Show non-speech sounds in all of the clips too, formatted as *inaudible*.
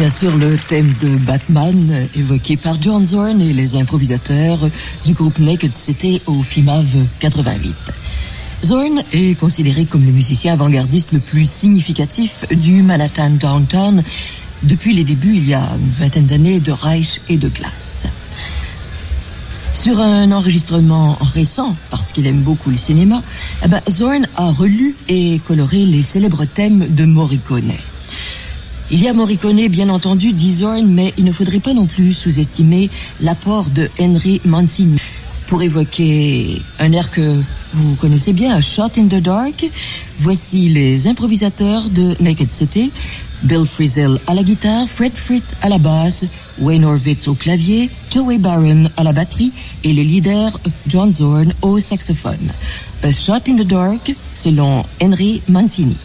Bien sûr le thème de Batman évoqué par John Zorn et les improvisateurs du groupe Naked City au FIMAV 88. Zorn est considéré comme le musicien avant-gardiste le plus significatif du Manhattan Downtown depuis les débuts, il y a une vingtaine d'années, de Reich et de Glass. Sur un enregistrement récent, parce qu'il aime beaucoup le cinéma, eh ben, Zorn a relu et coloré les célèbres thèmes de Morricone. Il y a Morricone, bien entendu, dit Zorn, mais il ne faudrait pas non plus sous-estimer l'apport de Henry Mancini. Pour évoquer un air que vous connaissez bien, Shot in the Dark, voici les improvisateurs de Naked City, Bill Frisell à la guitare, Fred Fritt à la basse, Wayne Horvitz au clavier, Joey Barron à la batterie et le leader John Zorn au saxophone. A Shot in the Dark selon Henry Mancini.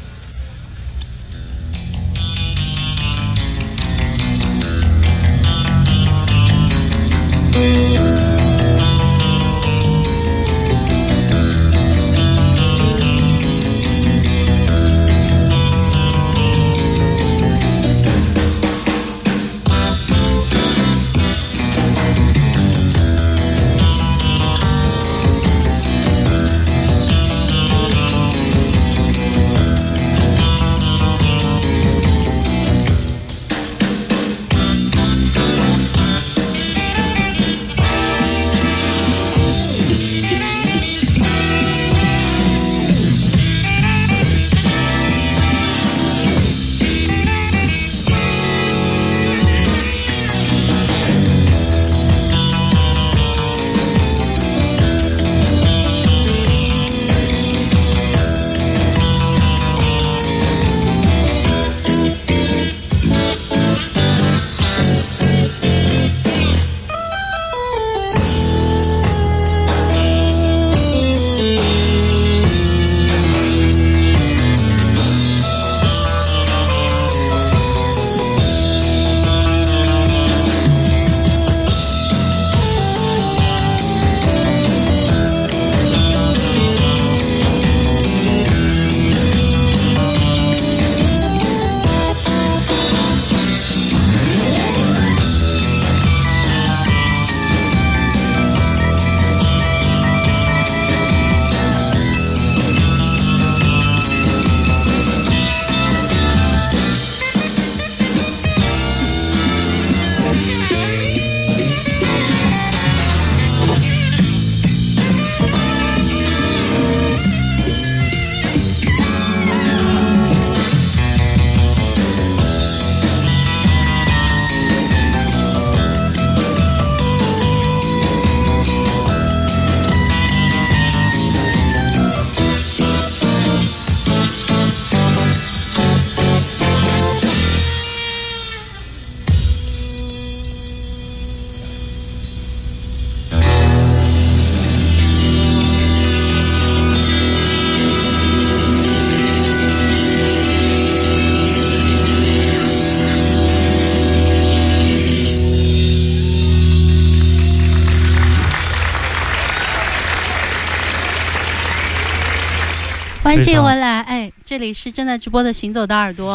欢迎继续回来，哎，这里是正在直播的《行走的耳朵》。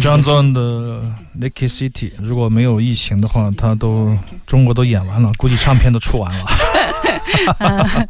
张.庄的 Nicky City，如果没有疫情的话，他都中国都演完了，估计唱片都出完了。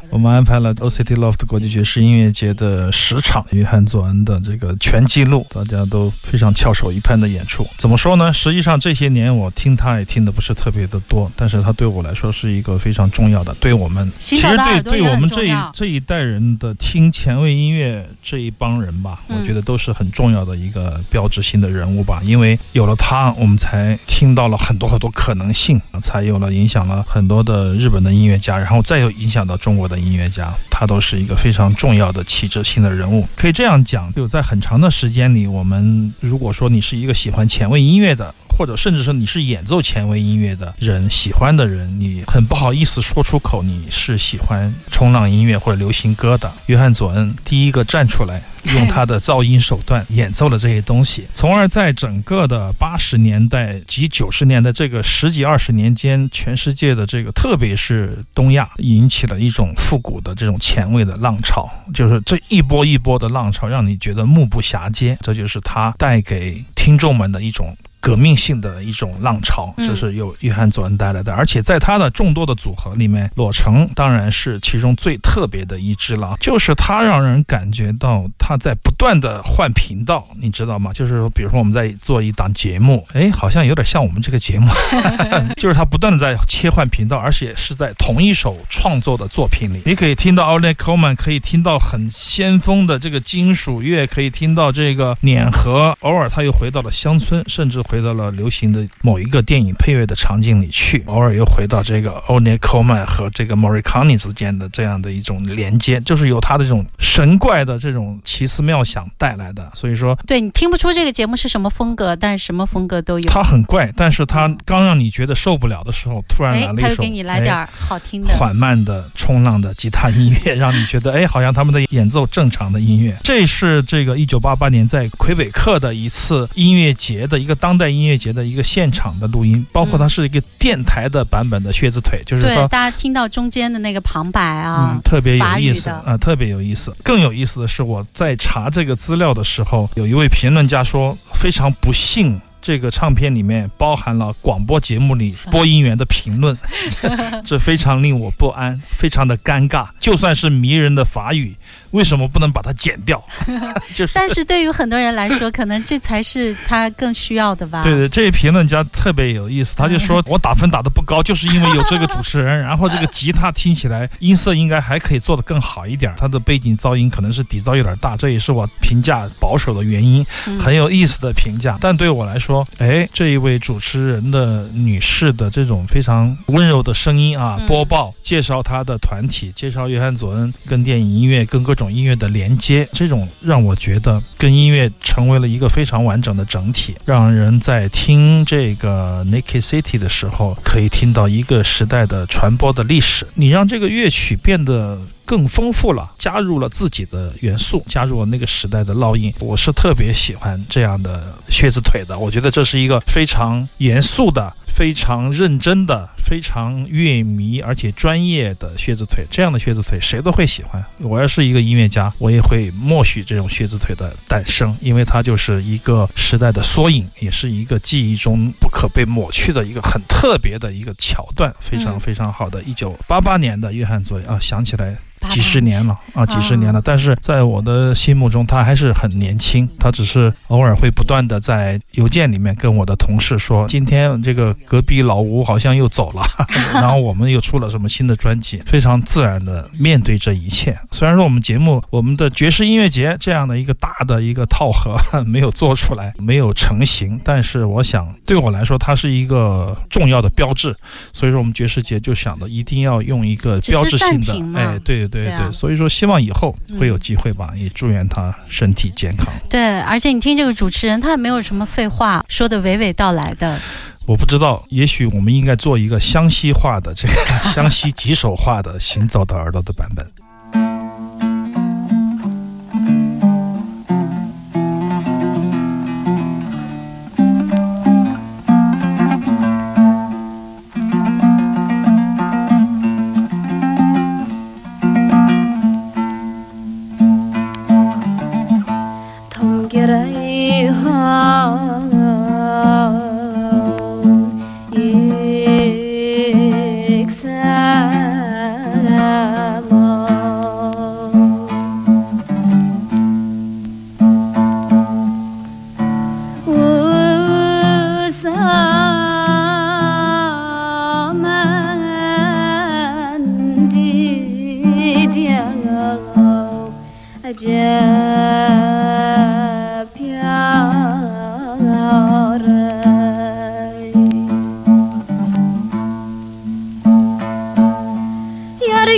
我们安排了 OCT Loft 国际爵士音乐节的十场约翰·佐恩的这个全记录，大家都非常翘首以盼的演出。怎么说呢？实际上这些年我听他也听的不是特别的多，但是他对我来说是一个非常重要的，对我们其实对对我们这一这一代人的听前卫音乐这一帮人吧，嗯我觉得都是很重要的一个标志性的人物吧。因为有了他，我们才听到了很多很多可能性，才有了影响了很多的日本的音乐家，然后再有影响到中国的音乐家，他都是一个非常重要的旗帜性的人物。可以这样讲，就在很长的时间里，我们如果说你是一个喜欢前卫音乐的。或者甚至是你是演奏前卫音乐的人，喜欢的人，你很不好意思说出口你是喜欢冲浪音乐或者流行歌的。约翰·佐恩第一个站出来。用他的噪音手段演奏了这些东西，从而在整个的八十年代及九十年代这个十几二十年间，全世界的这个，特别是东亚，引起了一种复古的这种前卫的浪潮，就是这一波一波的浪潮，让你觉得目不暇接。这就是他带给听众们的一种。革命性的一种浪潮，就是由约翰·佐恩带来的。而且在他的众多的组合里面，裸城当然是其中最特别的一支了。就是他让人感觉到他在不断的换频道，你知道吗？就是比如说我们在做一档节目，哎，好像有点像我们这个节目，*laughs* 就是他不断的在切换频道，而且是在同一首创作的作品里，你可以听到 Ornette Coleman，可以听到很先锋的这个金属乐，可以听到这个碾核，偶尔他又回到了乡村，甚至回。到了流行的某一个电影配乐的场景里去，偶尔又回到这个 o n e Coleman 和这个 Morricone 之间的这样的一种连接，就是由他的这种神怪的这种奇思妙想带来的。所以说，对你听不出这个节目是什么风格，但是什么风格都有。他很怪，但是他刚让你觉得受不了的时候，突然来了一首，他又给你来点好听的、缓慢的冲浪的吉他音乐，让你觉得哎，好像他们的演奏正常的音乐。这是这个一九八八年在魁北克的一次音乐节的一个当代。音乐节的一个现场的录音，包括它是一个电台的版本的靴子腿，就是对大家听到中间的那个旁白啊，嗯特别有意思啊，特别有意思。更有意思的是，我在查这个资料的时候，有一位评论家说，非常不幸，这个唱片里面包含了广播节目里播音员的评论，*laughs* 这非常令我不安，非常的尴尬。就算是迷人的法语。为什么不能把它剪掉？*laughs* 就是，但是对于很多人来说，可能这才是他更需要的吧。对对，这位评论家特别有意思，他就说我打分打的不高，就是因为有 *laughs* 这个主持人，然后这个吉他听起来音色应该还可以做得更好一点，他的背景噪音可能是底噪有点大，这也是我评价保守的原因。很有意思的评价，但对我来说，哎，这一位主持人的女士的这种非常温柔的声音啊，播报介绍她的团体，介绍约翰·佐恩跟电影音乐跟各。种音乐的连接，这种让我觉得跟音乐成为了一个非常完整的整体，让人在听这个 nike City 的时候，可以听到一个时代的传播的历史。你让这个乐曲变得更丰富了，加入了自己的元素，加入了那个时代的烙印。我是特别喜欢这样的靴子腿的，我觉得这是一个非常严肃的。非常认真的、非常乐迷而且专业的靴子腿，这样的靴子腿谁都会喜欢。我要是一个音乐家，我也会默许这种靴子腿的诞生，因为它就是一个时代的缩影，也是一个记忆中不可被抹去的一个很特别的一个桥段。非常非常好的，一九八八年的约翰佐啊，想起来。几十年了啊，几十年了，但是在我的心目中，他还是很年轻。他只是偶尔会不断的在邮件里面跟我的同事说，今天这个隔壁老吴好像又走了，*laughs* 然后我们又出了什么新的专辑，非常自然的面对这一切。虽然说我们节目，我们的爵士音乐节这样的一个大的一个套盒 *laughs* 没有做出来，没有成型，但是我想对我来说，它是一个重要的标志。所以说，我们爵士节就想着一定要用一个标志性的，哎，对。对对，所以说希望以后会有机会吧，也祝愿他身体健康。对，而且你听这个主持人，他也没有什么废话，说的娓娓道来的。我不知道，也许我们应该做一个湘西话的这个 *laughs* 湘西吉首话的《行走的耳朵》的版本。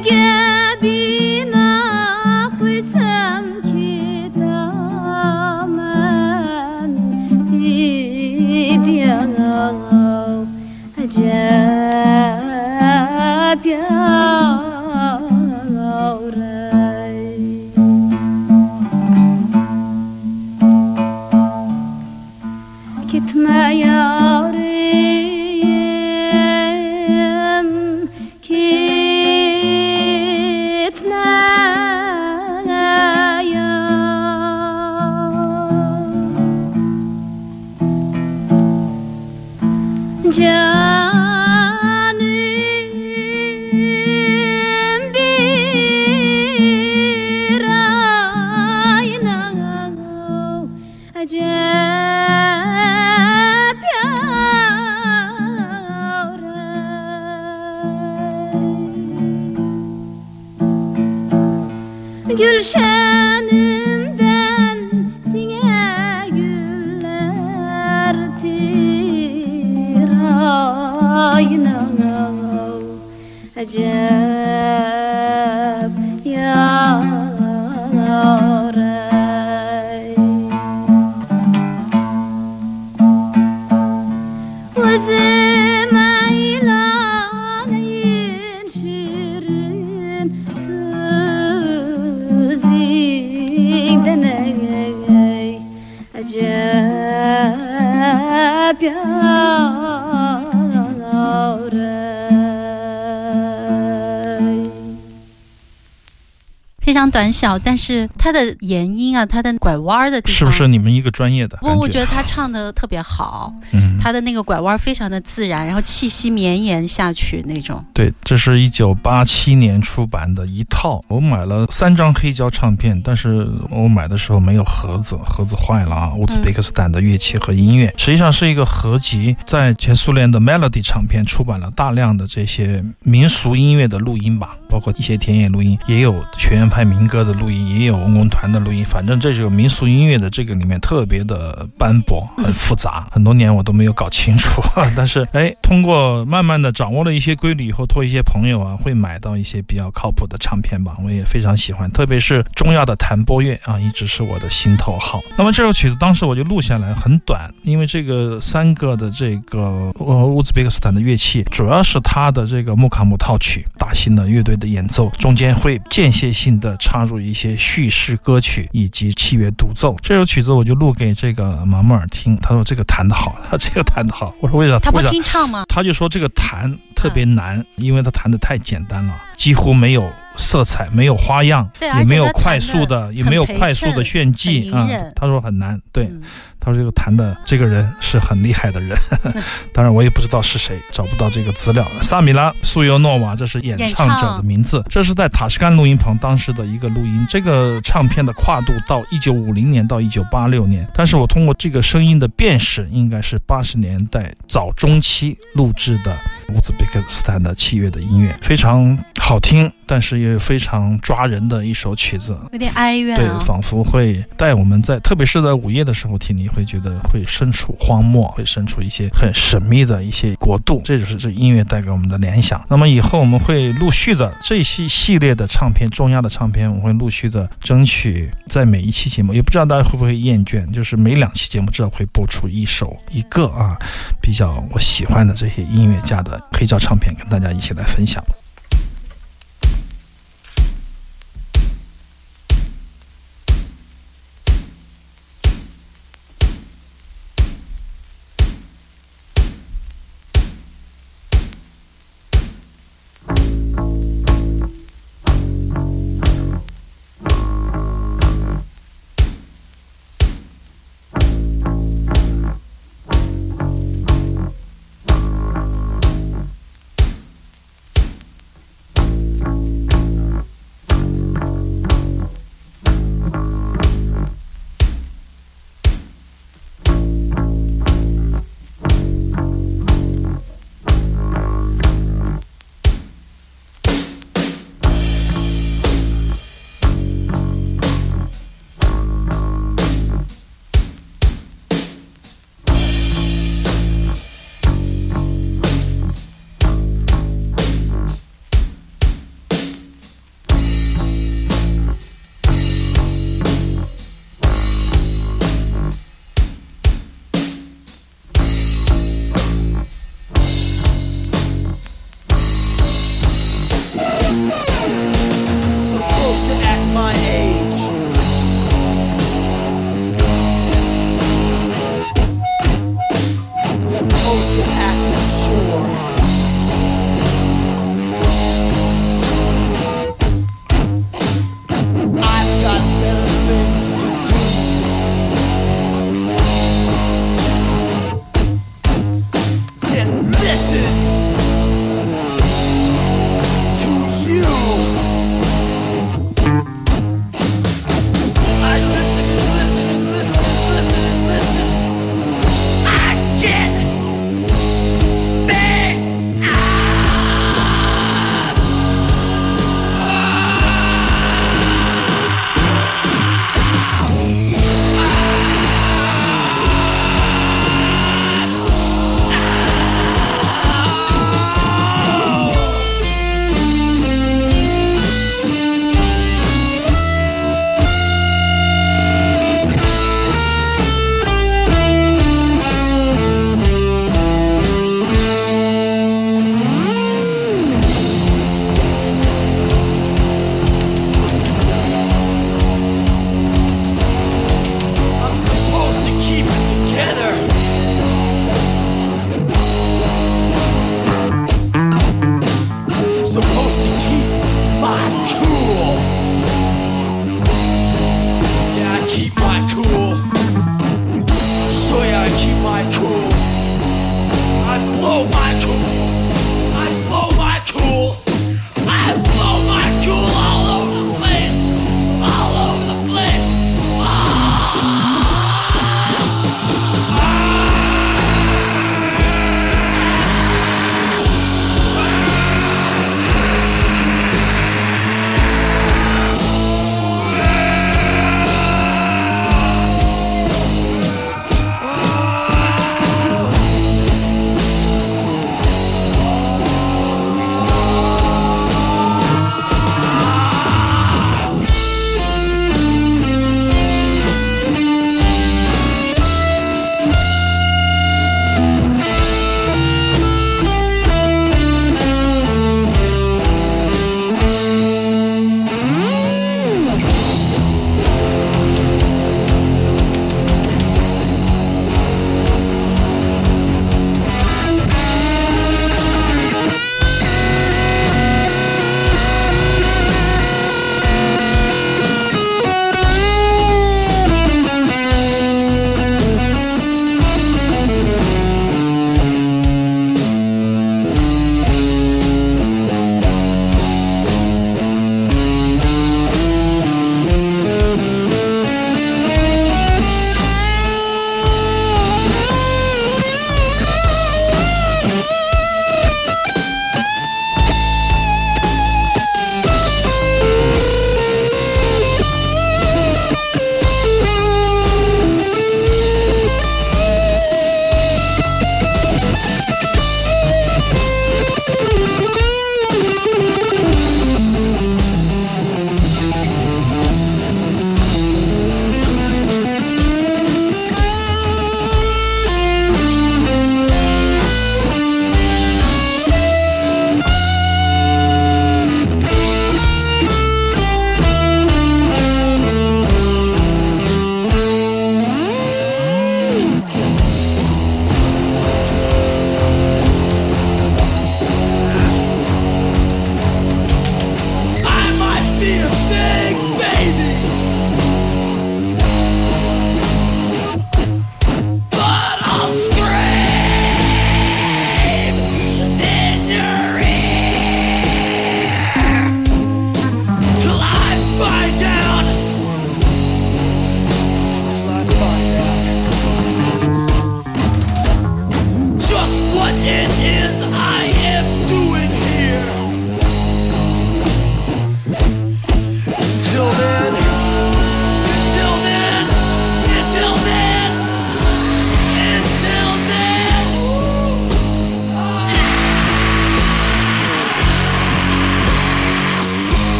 gäbe 表常短小，但是他的延音啊，他的拐弯的地方，是不是你们一个专业的？我我觉得他唱的特别好，嗯，他的那个拐弯非常的自然，然后气息绵延下去那种。对，这是一九八七年出版的一套，我买了三张黑胶唱片，但是我买的时候没有盒子，盒子坏了啊。乌兹别克斯坦的乐器和音乐，实际上是一个合集，在前苏联的 Melody 唱片出版了大量的这些民俗音乐的录音吧，包括一些田野录音，也有学院派。民歌的录音也有文工团的录音，反正这个民俗音乐的这个里面特别的斑驳，很复杂，很多年我都没有搞清楚。*laughs* 但是哎，通过慢慢的掌握了一些规律以后，托一些朋友啊，会买到一些比较靠谱的唱片吧。我也非常喜欢，特别是中亚的弹拨乐啊，一直是我的心头好。那么这首曲子当时我就录下来，很短，因为这个三个的这个呃乌兹别克斯坦的乐器，主要是它的这个木卡姆套曲，大型的乐队的演奏，中间会间歇性的。插入一些叙事歌曲以及器乐独奏，这首曲子我就录给这个马木尔听，他说这个弹得好，他这个弹得好。我说为啥？他不听唱吗？他就说这个弹特别难，因为他弹的太简单了，几乎没有。色彩没有花样，也没有快速的，也没有快速的炫技啊。他说很难，对，他说这个弹的这个人是很厉害的人，*laughs* 当然我也不知道是谁，找不到这个资料。萨米拉·苏尤诺娃，这是演唱者的名字，这是在塔什干录音棚当时的一个录音。这个唱片的跨度到一九五零年到一九八六年，但是我通过这个声音的辨识，应该是八十年代早中期录制的乌兹别克斯坦的器乐的音乐，非常好听，但是也。非常抓人的一首曲子，有点哀怨，对，仿佛会带我们在，特别是在午夜的时候听，你会觉得会身处荒漠，会身处一些很神秘的一些国度，这就是这音乐带给我们的联想。那么以后我们会陆续的这些系列的唱片，中亚的唱片，我们会陆续的争取在每一期节目，也不知道大家会不会厌倦，就是每两期节目至少会播出一首一个啊比较我喜欢的这些音乐家的黑胶唱片，跟大家一起来分享。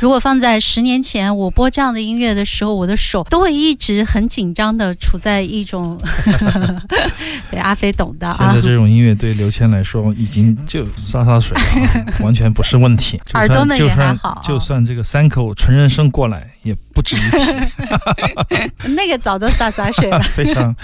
如果放在十年前，我播这样的音乐的时候，我的手都会一直很紧张的处在一种，*laughs* 对阿飞懂的啊。现在这种音乐对刘谦来说已经就洒洒水了，完全不是问题。*laughs* 耳朵呢也还好，就算这个三口纯人声过来也不值一提。*laughs* 那个早都洒洒水了，非常。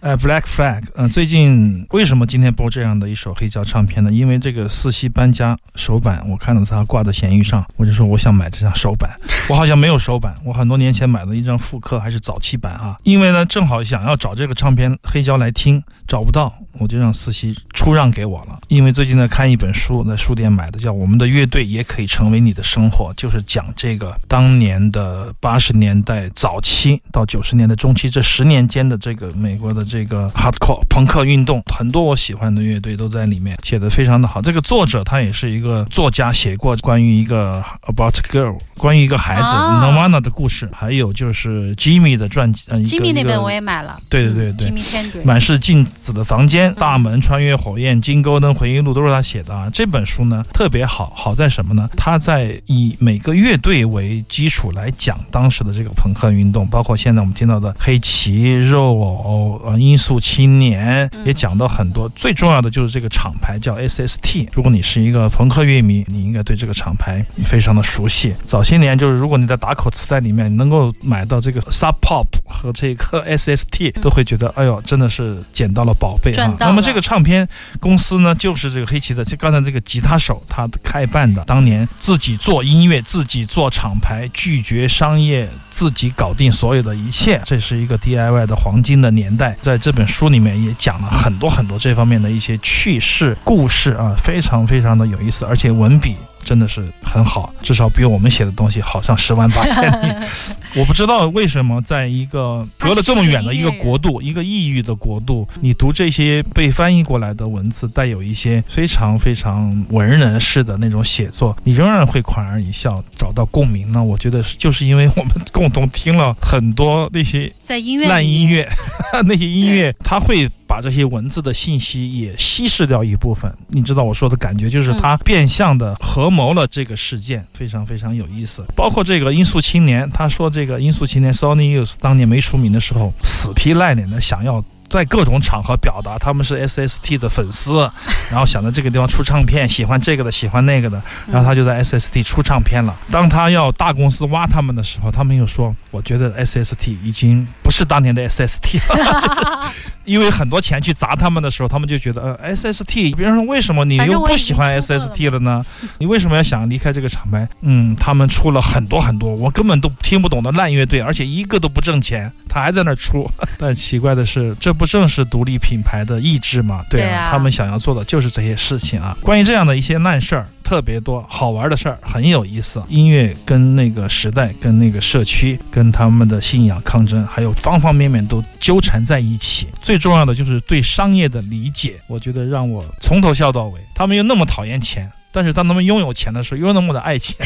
呃，Black Flag，嗯，最近为什么今天播这样的一首黑胶唱片呢？因为这个四系搬家首版，我看到它挂在闲鱼上，我就说我想买这张首版。我好像没有首版，我很多年前买了一张复刻，还是早期版啊。因为呢，正好想要找这个唱片黑胶来听，找不到，我就让四系出让给我了。因为最近在看一本书，在书店买的，叫《我们的乐队也可以成为你的生活》，就是讲这个当年的八十年代早期到九十年代中期这十年间的这个美国的这。这个 hardcore 朋克运动，很多我喜欢的乐队都在里面，写的非常的好。这个作者他也是一个作家，写过关于一个 about girl，关于一个孩子 Nirvana 的故事，还有就是 Jimmy 的传记。Jimmy 那本我也买了。对对对对。满是镜子的房间，大门穿越火焰，金钩灯回忆录都是他写的啊。这本书呢特别好，好在什么呢？他在以每个乐队为基础来讲当时的这个朋克运动，包括现在我们听到的黑旗、肉偶啊。音速青年也讲到很多，最重要的就是这个厂牌叫 SST。如果你是一个朋克乐迷，你应该对这个厂牌非常的熟悉。早些年就是如果你在打口磁带里面能够买到这个 Sub Pop 和这个 SST，都会觉得哎呦，真的是捡到了宝贝啊。那么这个唱片公司呢，就是这个黑旗的，就刚才这个吉他手他开办的，当年自己做音乐，自己做厂牌，拒绝商业，自己搞定所有的一切，这是一个 DIY 的黄金的年代，在。这本书里面也讲了很多很多这方面的一些趣事故事啊，非常非常的有意思，而且文笔。真的是很好，至少比我们写的东西好上十万八千里。*laughs* 我不知道为什么，在一个隔了这么远的一个国度，一个异域的国度，你读这些被翻译过来的文字，带有一些非常非常文人式的那种写作，你仍然会莞尔一笑，找到共鸣呢？我觉得就是因为我们共同听了很多那些在音乐烂音乐，*laughs* 那些音乐，它会。把这些文字的信息也稀释掉一部分，你知道我说的感觉，就是他变相的合谋了这个事件，非常非常有意思。包括这个音速青年，他说这个音速青年 Sony Youth 当年没出名的时候，死皮赖脸的想要。在各种场合表达他们是 SST 的粉丝，*laughs* 然后想在这个地方出唱片，喜欢这个的，喜欢那个的，然后他就在 SST 出唱片了。当他要大公司挖他们的时候，他们又说：“我觉得 SST 已经不是当年的 SST 了。*laughs* ” *laughs* 因为很多钱去砸他们的时候，他们就觉得呃 SST，别人说为什么你又不喜欢 SST 了呢？你为什么要想离开这个厂牌？嗯，他们出了很多很多我根本都听不懂的烂乐队，而且一个都不挣钱，他还在那出。*laughs* 但奇怪的是，这不正是独立品牌的意志吗？对啊，他们想要做的就是这些事情啊。关于这样的一些烂事儿。特别多好玩的事儿，很有意思。音乐跟那个时代、跟那个社区、跟他们的信仰抗争，还有方方面面都纠缠在一起。最重要的就是对商业的理解，我觉得让我从头笑到尾。他们又那么讨厌钱。但是当他们拥有钱的时候，又那么的爱钱。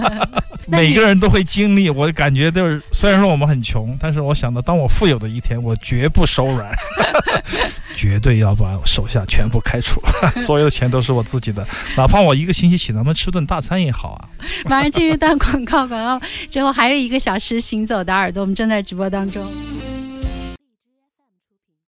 *laughs* 每个人都会经历，我感觉就是，虽然说我们很穷，但是我想到，当我富有的一天，我绝不手软，绝对要把手下全部开除，*laughs* 所有的钱都是我自己的，哪怕我一个星期请他们吃顿大餐也好啊。*laughs* 马上进入到广告，广告之后还有一个小时行走的耳朵，我们正在直播当中。